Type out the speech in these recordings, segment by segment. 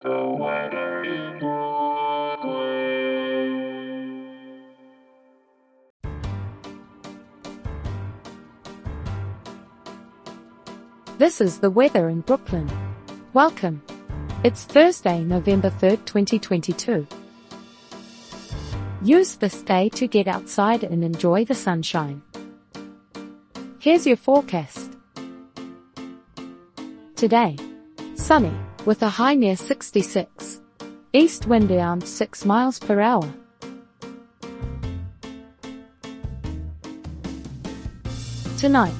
This is the weather in Brooklyn. Welcome. It's Thursday, November 3rd, 2022. Use this day to get outside and enjoy the sunshine. Here's your forecast. Today, sunny, with a high near 66. East wind around 6 miles per hour. Tonight,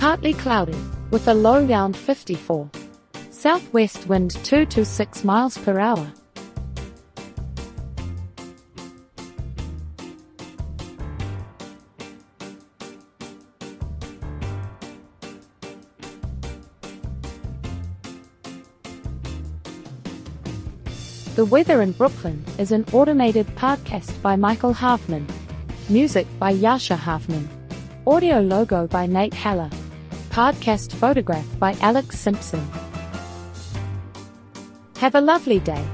partly cloudy, with a low around 54. Southwest wind 2 to 6 miles per hour. The Weather in Brooklyn is an automated podcast by Michael Hoffman. Music by Jascha Hoffman. Audio logo by Nate Heller. Podcast photograph by Alex Simpson. Have a lovely day.